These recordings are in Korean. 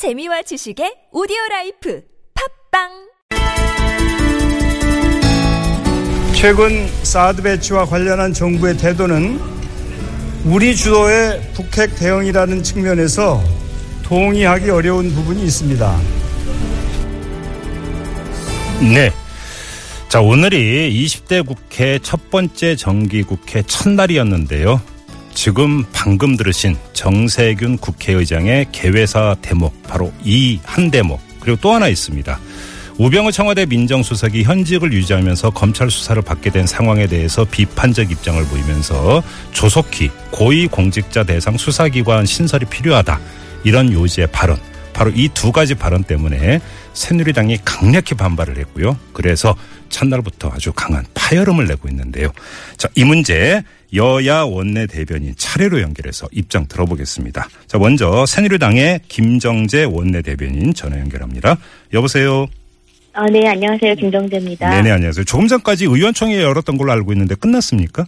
재미와 지식의 오디오 life 팟빵 최근 사드 배치와 관련한 정부의 태도는 우리 주도의 북핵 대응이라는 측면에서 동의하기 어려운 부분이 있습니다. 네. 자, 오늘이 20대 국회 첫 번째 정기국회 첫날이었는데요. 지금 방금 들으신 정세균 국회의장의 개회사 대목, 바로 이 한 대목, 그리고 또 하나 있습니다. 우병우 청와대 민정수석이 현직을 유지하면서 검찰 수사를 받게 된 상황에 대해서 비판적 입장을 보이면서 조속히 고위공직자 대상 수사기관 신설이 필요하다. 이런 요지의 발언. 바로 이 두 가지 발언 때문에 새누리당이 강력히 반발을 했고요. 그래서 첫날부터 아주 강한 파열음을 내고 있는데요. 자, 이 문제 여야 원내 대변인 차례로 연결해서 입장 들어보겠습니다. 자, 먼저 새누리당의 김정재 원내 대변인 전화 연결합니다. 여보세요. 아, 네, 안녕하세요. 김정재입니다. 네네, 안녕하세요. 조금 전까지 의원총회 열었던 걸로 알고 있는데 끝났습니까?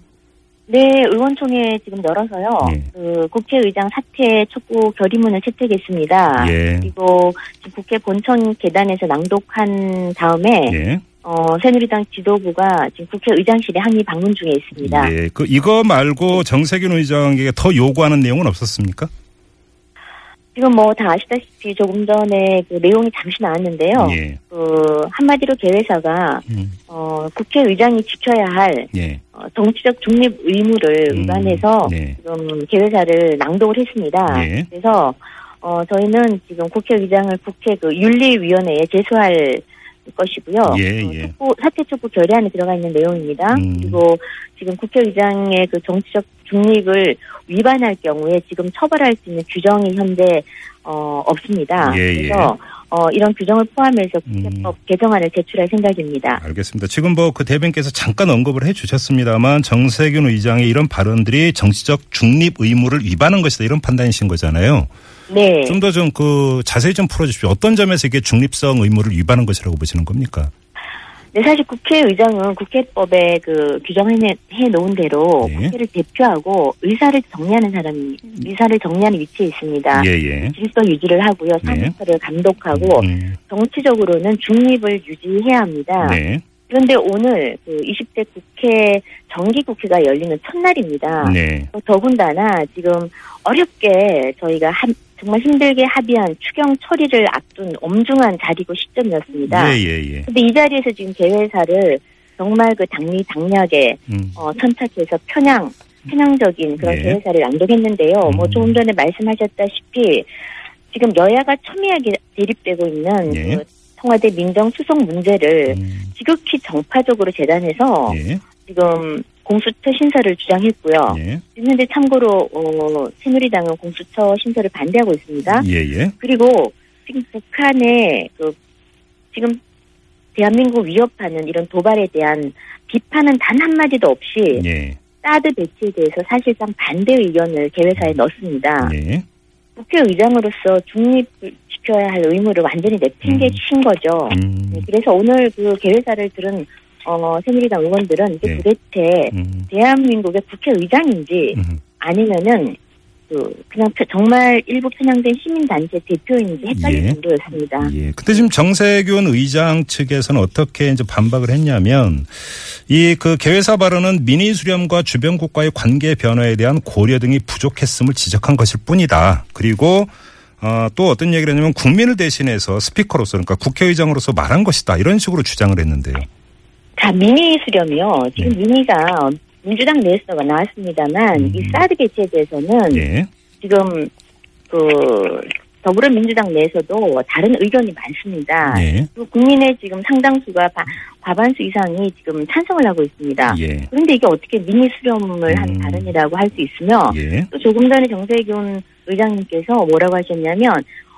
네, 의원총회 지금 열어서요. 예. 그 국회의장 사퇴 촉구 결의문을 채택했습니다. 예. 그리고 지금 국회 본청 계단에서 낭독한 다음에 예. 어, 새누리당 지도부가 지금 국회의장실에 항의 방문 중에 있습니다. 예. 그, 이거 말고 정세균 의장에게 더 요구하는 내용은 없었습니까? 지금 뭐 다 아시다시피 조금 전에 그 내용이 잠시 나왔는데요. 예. 그 한마디로 개회사가 음, 어, 국회의장이 지켜야 할 예. 어, 정치적 중립 의무를 음, 위반해서 네. 지금 개회사를 낭독을 했습니다. 예. 그래서 어, 저희는 지금 국회의장을 국회 그 윤리위원회에 제소할 것이고요. 예, 어, 예. 촉구, 사퇴 촉구 결의안에 들어가 있는 내용입니다. 음. 그리고 지금 국회의장의 그 정치적 중립을 위반할 경우에 지금 처벌할 수 있는 규정이 현재 어, 없습니다. 예, 예. 그래서 어, 이런 규정을 포함해서 음. 국회법 개정안을 제출할 생각입니다. 알겠습니다. 지금 뭐 그 대변께서 잠깐 언급을 해 주셨습니다만 정세균 의장의 이런 발언들이 정치적 중립 의무를 위반한 것이다 이런 판단이신 거잖아요. 네. 좀 더 좀 그 자세히 좀 풀어주십시오. 어떤 점에서 이게 중립성 의무를 위반한 것이라고 보시는 겁니까? 네, 사실 국회의장은 국회법에 그 규정해 해 놓은 대로 네. 국회를 대표하고 의사를 정리하는 사람이 의사를 정리하는 위치에 있습니다. 예, 예. 질서 유지를 하고요, 네. 사무처를 감독하고 음, 정치적으로는 중립을 유지해야 합니다. 네. 그런데 오늘 그 20대 국회 정기국회가 열리는 첫날입니다. 네. 또 더군다나 지금 어렵게 저희가 한- 정말 힘들게 합의한 추경 처리를 앞둔 엄중한 자리고 시점이었습니다. 예, 예, 예. 근데 이 자리에서 지금 개회사를 정말 그 당리 당략에 음, 어, 천착해서 편향 편향적인 그런 네. 개회사를 낭독했는데요. 뭐 음. 조금 전에 말씀하셨다시피 지금 여야가 첨예하게 대립되고 있는 예. 그 청와대 민정수석 문제를 음, 지극히 정파적으로 재단해서 예, 지금 공수처 신설을 주장했고요. 예, 그런데 참고로 어, 새누리당은 공수처 신설을 반대하고 있습니다. 예, 예. 그리고 지금 북한의 그 지금 대한민국 위협하는 이런 도발에 대한 비판은 단 한마디도 없이 예, 사드 배치에 대해서 사실상 반대 의견을 개회사에 넣습니다. 예. 국회의장으로서 중립을 지켜야 할 의무를 완전히 내팽개친 거죠. 음, 네, 그래서 오늘 그 개회사를 들은 어, 새누리당 의원들은 이게 네. 도대체 음, 대한민국의 국회의장인지 음. 아니면은 그 그냥 펴- 정말 일부 편향된 시민단체 대표인지 헷갈릴 예. 정도였습니다. 예. 근데 지금 정세균 의장 측에서는 어떻게 이제 반박을 했냐면 이 그 개회사 발언은 민의 수렴과 주변국과의 관계 변화에 대한 고려 등이 부족했음을 지적한 것일 뿐이다. 그리고 어, 또 어떤 얘기를 했냐면 국민을 대신해서 스피커로서 그러니까 국회의장으로서 말한 것이다. 이런 식으로 주장을 했는데요. 자, 미니 수렴이요. 지금 네. 미니가 민주당 내에서가 나왔습니다만 음. 이 사드 배치에 대해서는 예. 지금 그 더불어민주당 내에서도 다른 의견이 많습니다. 예. 그 국민의 지금 상당수가 바- 과반수 이상이 지금 찬성을 하고 있습니다. 예. 그런데 이게 어떻게 미니 수렴을 한 음. 발언이라고 할 수 있으며 예. 또 조금 전에 정세균 의장님께서 뭐라고 하셨냐면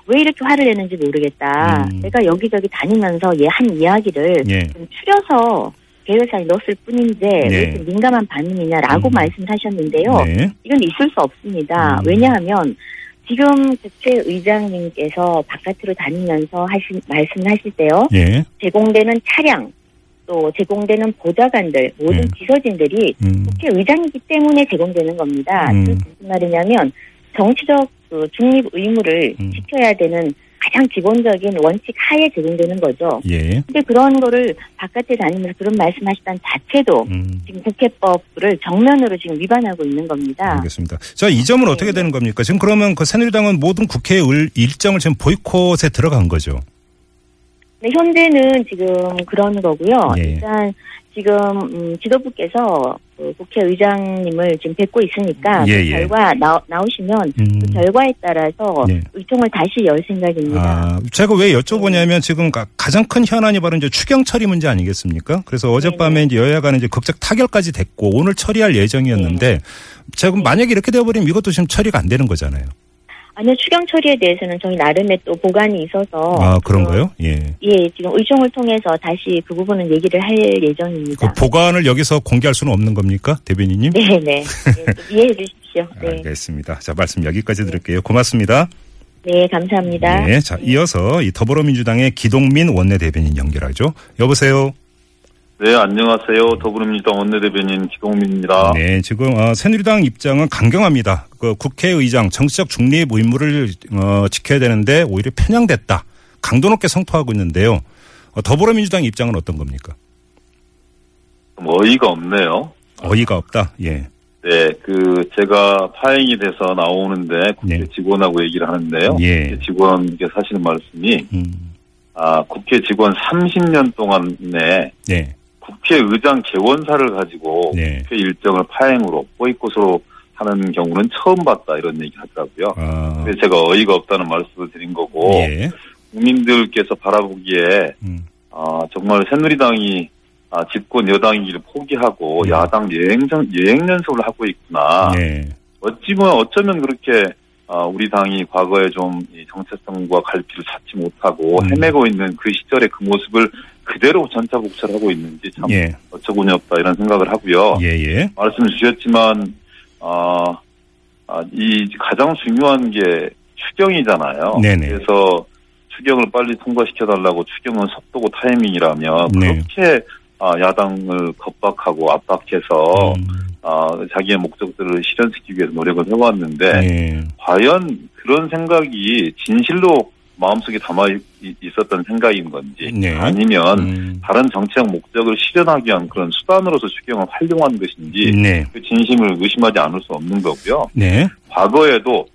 왜 이렇게 화를 내는지 모르겠다. 음. 내가 여기저기 다니면서 얘 한 이야기를 예. 좀 추려서 개회사에 넣었을 뿐인데 네. 왜 이렇게 민감한 반응이냐라고 음. 말씀하셨는데요. 네. 이건 있을 수 없습니다. 음. 왜냐하면 지금 국회 의장님께서 바깥으로 다니면서 하신 말씀하실 때요. 예. 제공되는 차량 또 제공되는 보좌관들 모든 네. 비서진들이 음. 국회 의장이기 때문에 제공되는 겁니다. 음. 그 무슨 말이냐면 정치적 그 중립 의무를 음. 지켜야 되는 가장 기본적인 원칙 하에 적용되는 거죠. 예. 근데 그런 거를 바깥에 다니면서 그런 말씀하시던 자체도 음. 지금 국회법을 정면으로 지금 위반하고 있는 겁니다. 알겠습니다. 자, 이 점은 어떻게 되는 겁니까? 지금 그러면 그 새누리당은 모든 국회 의 일정을 지금 보이콧에 들어간 거죠. 네, 현재는 지금 그런 거고요. 예. 일단 지금 음, 지도부께서 그 국회의장님을 지금 뵙고 있으니까 예, 그 예. 결과 나, 나오시면 음. 그 결과에 따라서 네. 의총을 다시 열 생각입니다. 아, 제가 왜 여쭤보냐면 지금 가- 가장 큰 현안이 바로 이제 추경 처리 문제 아니겠습니까? 그래서 어젯밤에 이제 여야 간에 이제 극적 타결까지 됐고 오늘 처리할 예정이었는데 지금 만약에 이렇게 되어버리면 이것도 지금 처리가 안 되는 거잖아요. 아니요, 추경 처리에 대해서는 저희 나름의 또 보관이 있어서 아, 그런 그, 거요? 예. 예, 지금 의총을 통해서 다시 그 부분은 얘기를 할그 예정입니다. 보관을 여기서 공개할 수는 없는 겁니까? 대변인님? 네, 네. 네, 좀 이해해 주십시오. 네. 알겠습니다. 자, 말씀 여기까지 드릴게요. 고맙습니다. 네, 감사합니다. 네. 자, 이어서 이 더불어민주당의 기동민 원내대변인 연결하죠. 여보세요? 네, 안녕하세요. 더불어민주당 원내대변인 기동민입니다. 네, 지금 어, 새누리당 입장은 강경합니다. 그 국회의장 정치적 중립 의무를 어, 지켜야 되는데 오히려 편향됐다. 강도 높게 성토하고 있는데요. 어, 더불어민주당 입장은 어떤 겁니까? 좀 어이가 없네요. 어이가 없다. 예. 네, 그 제가 파행이 돼서 나오는데 국회 네. 직원하고 얘기를 하는데요. 예. 직원께서 하시는 말씀이 음, 아, 국회 직원 30년 동안에 네. 국회 의장 개원사를 가지고 네. 국회 일정을 파행으로 보이콧으로 하는 경우는 처음 봤다 이런 얘기 하더라고요. 아, 그래서 제가 어이가 없다는 말씀을 드린 거고 예. 국민들께서 바라보기에 음, 아, 정말 새누리당이 아, 집권 여당이기를 포기하고 네. 야당 여행정, 여행연습을 하고 있구나. 네. 어찌 보면 어쩌면 그렇게 아, 우리 당이 과거에 좀이 정체성과 갈피를 찾지 못하고 음. 헤매고 있는 그 시절의 그 모습을 그대로 전차복철하고 있는지 참 예. 어처구니 없다 이런 생각을 하고요. 예, 예. 말씀 주셨지만 아, 아, 이 가장 중요한 게 추경이잖아요. 네네. 그래서 추경을 빨리 통과시켜 달라고 추경은 속도고 타이밍이라며 네. 그렇게 아, 야당을 겁박하고 압박해서 음, 아, 자기의 목적들을 실현시키기 위해서 노력을 해왔는데 예. 과연 그런 생각이 진실로 마음속에 담아 있- 있었던 생각인 건지 네. 아니면 음, 다른 정치적 목적을 실현하기 위한 그런 수단으로서 추경을 활용한 것인지 네. 그 진심을 의심하지 않을 수 없는 거고요. 네. 과거에도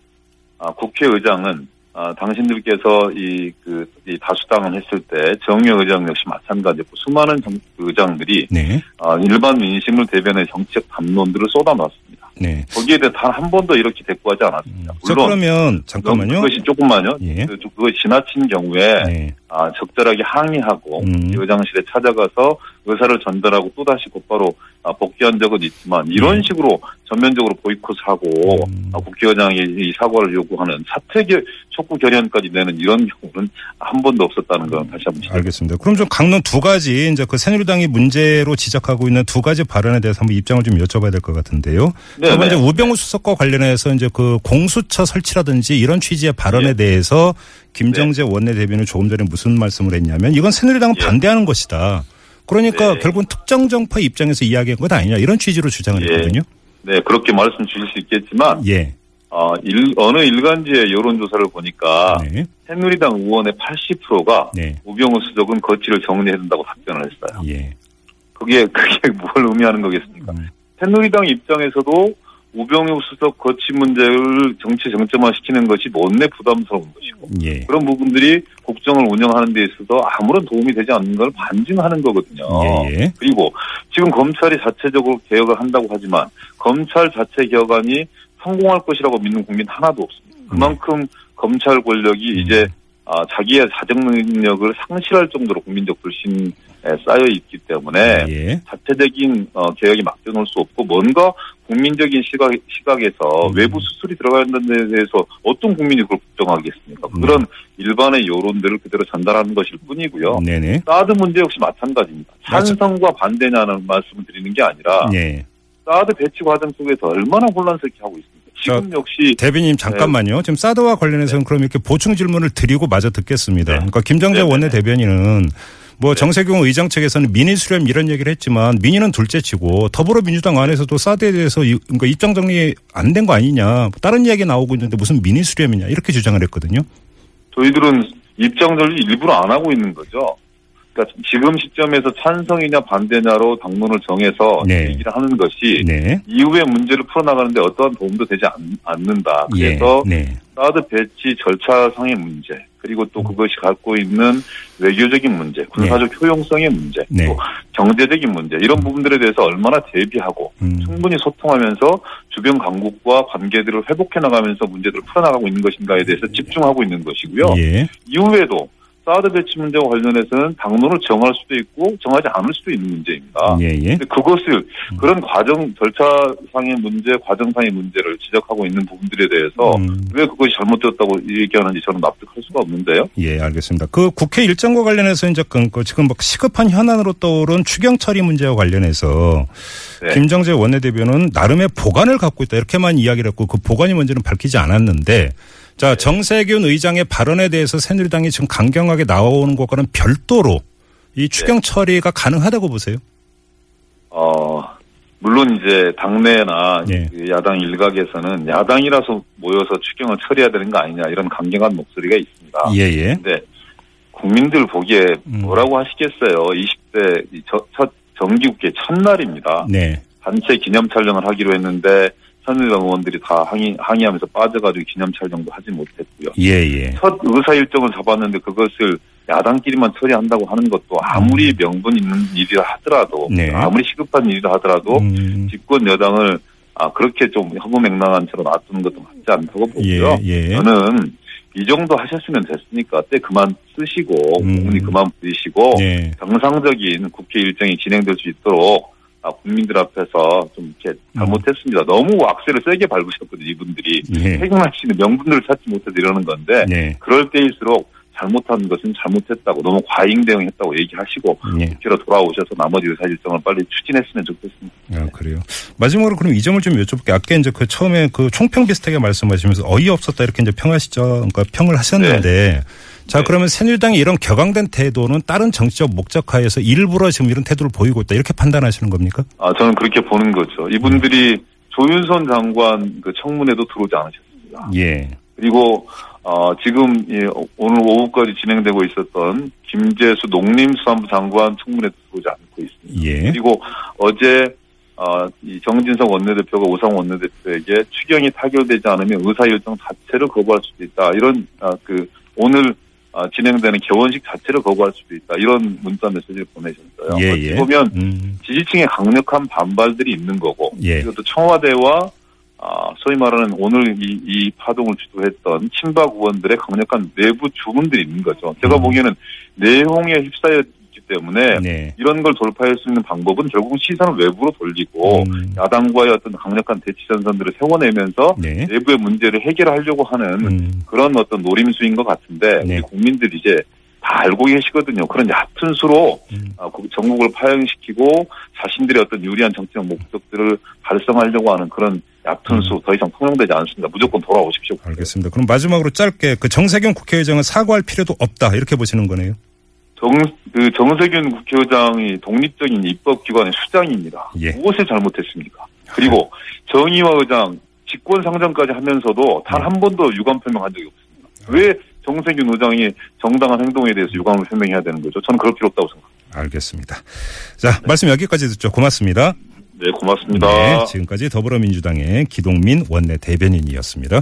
아, 국회의장은 아, 당신들께서 이, 그, 이 다수당을 했을 때 정의 의장 역시 마찬가지고 수많은 정, 의장들이 네. 아, 일반 민심을 대변해 정치적 담론들을 쏟아놨습니다. 네. 거기에 대해 단 한 번도 이렇게 대꾸하지 않았습니다. 자, 물론 그러면 잠깐만요. 그것이 조금만요. 예. 그, 그것이 지나친 경우에 네. 아, 적절하게 항의하고 음. 의장실에 찾아가서 의사를 전달하고 또다시 곧바로 아, 복귀한 적은 있지만 이런 네. 식으로 전면적으로 보이콧하고 음. 아, 국회의장이 이 사과를 요구하는 사퇴 겨, 촉구 결연까지 내는 이런 경우는 한 번도 없었다는 건 다시 한번 알겠습니다. 그럼 좀 강론 두 가지 이제 그 새누리당이 문제로 지적하고 있는 두 가지 발언에 대해서 한번 입장을 좀 여쭤봐야 될 것 같은데요. 네, 첫 번째 네. 우병우 수석과 관련해서 이제 그 공수처 설치라든지 이런 취지의 발언에 예. 대해서 김정재 원내대변인 조금 전에 무슨 말씀을 했냐면 이건 새누리당은 예. 반대하는 것이다. 그러니까 네. 결국은 특정 정파 입장에서 이야기한 것 아니냐 이런 취지로 주장을 예. 했거든요. 네 그렇게 말씀 주실 수 있겠지만 예. 어, 일- 어느 일간지의 여론조사를 보니까 네. 새누리당 의원의 80%가 네. 우병우 수석은 거취를 정리해야 된다고 답변을 했어요. 예. 그게 그게 뭘 의미하는 거겠습니까? 음. 새누리당 입장에서도 우병우 수석 거취 문제를 정치 정점화 시키는 것이 못내 부담스러운 것이고 예. 그런 부분들이 국정을 운영하는 데 있어서 아무런 도움이 되지 않는 걸 반증하는 거거든요. 예. 예. 그리고 지금 검찰이 자체적으로 개혁을 한다고 하지만 검찰 자체 개혁안이 성공할 것이라고 믿는 국민 하나도 없습니다. 그만큼 검찰 권력이 음. 이제 아, 자기의 사정 능력을 상실할 정도로 국민적 불신에 쌓여 있기 때문에 예. 자체적인 어, 개혁이 맡겨놓을 수 없고 뭔가 국민적인 시각, 시각에서 음. 외부 수술이 들어가야 한다는 데 대해서 어떤 국민이 그걸 걱정하겠습니까? 음. 그런 일반의 여론들을 그대로 전달하는 것일 뿐이고요. 네네. 사드 문제 역시 마찬가지입니다. 찬성과 반대냐는 말씀을 드리는 게 아니라 예. 사드 배치 과정 속에서 얼마나 혼란스럽게 하고 있습니다. 지금 역시 대변인 잠깐만요. 지금 사드와 관련해서는 그럼 이렇게 보충 질문을 드리고 마저 듣겠습니다. 네. 그러니까 김정재 네, 네, 원내 네. 대변인은 뭐 정세균 의장 측에서는 민의 수렴 이런 얘기를 했지만 민의는 둘째치고 더불어민주당 안에서도 사드에 대해서 이- 그러니까 입장 정리 안 된 거 아니냐. 다른 이야기 나오고 있는데 무슨 민의 수렴이냐 이렇게 주장을 했거든요. 저희들은 입장들을 일부러 안 하고 있는 거죠. 그러니까 지금 시점에서 찬성이냐 반대냐로 당론을 정해서 네. 얘기를 하는 것이 네. 이후의 문제를 풀어나가는데 어떠한 도움도 되지 않, 는다 예. 그래서 네. 사드 배치 절차상의 문제, 그리고 또 그것이 갖고 있는 외교적인 문제, 군사적 효용성의 문제, 네. 또 경제적인 문제 이런 부분들에 대해서 얼마나 대비하고 음. 충분히 소통하면서 주변 강국과 관계들을 회복해 나가면서 문제들을 풀어나가고 있는 것인가에 대해서 집중하고 있는 것이고요. 예. 이후에도 사드 배치 문제와 관련해서는 당론을 정할 수도 있고 정하지 않을 수도 있는 문제입니다. 예, 예. 근데 그것을 그런 과정 절차상의 문제, 과정상의 문제를 지적하고 있는 부분들에 대해서 음. 왜 그것이 잘못되었다고 얘기하는지 저는 납득할 수가 없는데요. 예, 알겠습니다. 그 국회 일정과 관련해서 이제 그, 그 지금 막 시급한 현안으로 떠오른 추경 처리 문제와 관련해서 네. 김정재 원내대변은 나름의 보관을 갖고 있다 이렇게만 이야기를 했고 그 보관이 뭔지는 밝히지 않았는데 자 정세균 의장의 발언에 대해서 새누리당이 지금 강경하게 나오는 것과는 별도로 이 추경 처리가 가능하다고 보세요? 어, 물론 이제 당내나 예. 그 야당 일각에서는 야당이라서 모여서 추경을 처리해야 되는 거 아니냐 이런 강경한 목소리가 있습니다. 예예. 근데 국민들 보기에 음. 뭐라고 하시겠어요? 20대 이 저- 첫 정기국회 첫날입니다. 네. 단체 기념 촬영을 하기로 했는데 새누리당 의원들이 다 항의, 항의하면서 빠져가지고 기념 촬영도 하지 못했고요. 예 예. 첫 의사 일정을 잡았는데 그것을 야당끼리만 처리한다고 하는 것도 아무리 명분 있는 일이라 하더라도 음. 네. 아무리 시급한 일이라 하더라도 음, 집권 여당을 아 그렇게 좀 허무맹랑한 채로 놔두는 것도 맞지 않다고 보고요. 예, 예. 저는 이 정도 하셨으면 됐으니까 때 그만 쓰시고 음. 국민이 그만 부리시고 예. 정상적인 국회 일정이 진행될 수 있도록 아, 국민들 앞에서 좀 이렇게 잘못했습니다. 너무 악세를 세게 밟으셨거든요, 이분들이. 수 있는 명분들을 찾지 못해서 이러는 건데, 네. 그럴 때일수록 잘못한 것은 잘못했다고, 너무 과잉 대응했다고 얘기하시고, 예. 국회로 돌아오셔서 나머지 의사 일정을 빨리 추진했으면 좋겠습니다. 아, 그래요. 마지막으로 그럼 이 점을 좀 여쭤볼게요. 아까 이제 그 처음에 그 총평 비슷하게 말씀하시면서 어이없었다 이렇게 이제 평하시죠. 그러니까 평을 하셨는데 자, 네. 그러면 새누리당이 이런 격앙된 태도는 다른 정치적 목적하에서 일부러 지금 이런 태도를 보이고 있다 이렇게 판단하시는 겁니까? 아, 저는 그렇게 보는 거죠. 이분들이 조윤선 장관 그 청문회도 들어오지 않으셨습니다. 예. 그리고 어, 지금 이 오늘 오후까지 진행되고 있었던 김재수 농림수산부 장관 청문회도 들어오지 않고 있습니다. 예. 그리고 어제 어, 이 정진석 원내대표가 오상 원내대표에게 추경이 타결되지 않으면 의사 일정 자체를 거부할 수도 있다. 이런 아, 그 오늘 아, 진행되는 개원식 자체를 거부할 수도 있다. 이런 문자 메시지를 보내셨어요. 예, 예. 보면 음. 지지층의 강력한 반발들이 있는 거고 예. 또 청와대와 아, 소위 말하는 오늘 이, 이 파동을 주도했던 친박 의원들의 강력한 내부 주문들이 있는 거죠. 제가 음. 보기에는 내용에 휩싸였기 때문에 네. 이런 걸 돌파할 수 있는 방법은 결국 시선을 외부로 돌리고 음. 야당과의 어떤 강력한 대치 전선들을 세워내면서 네. 내부의 문제를 해결하려고 하는 음. 그런 어떤 노림수인 것 같은데 네. 우리 국민들이 이제 다 알고 계시거든요. 그런 얕은 수로 음. 아, 그 전국을 파행시키고 자신들의 어떤 유리한 정치적 목적들을 달성하려고 하는 그런 얕은 수 더 이상 통용되지 않습니다. 무조건 돌아오십시오. 알겠습니다. 그럼 마지막으로 짧게 그 정세균 국회의장은 사과할 필요도 없다 이렇게 보시는 거네요. 정, 그 정세균 국회의장이 독립적인 입법기관의 수장입니다. 예. 무엇을 잘못했습니까? 그리고 정의화 의장 직권 상정까지 하면서도 단 네. 한 번도 유감 표명한 적이 없습니다. 왜 정세균 의장이 정당한 행동에 대해서 유감을 표명해야 되는 거죠? 저는 그럴 필요 없다고 생각합니다. 알겠습니다. 자, 말씀 여기까지 듣죠. 고맙습니다. 네, 고맙습니다. 네, 지금까지 더불어민주당의 기동민 원내 대변인이었습니다.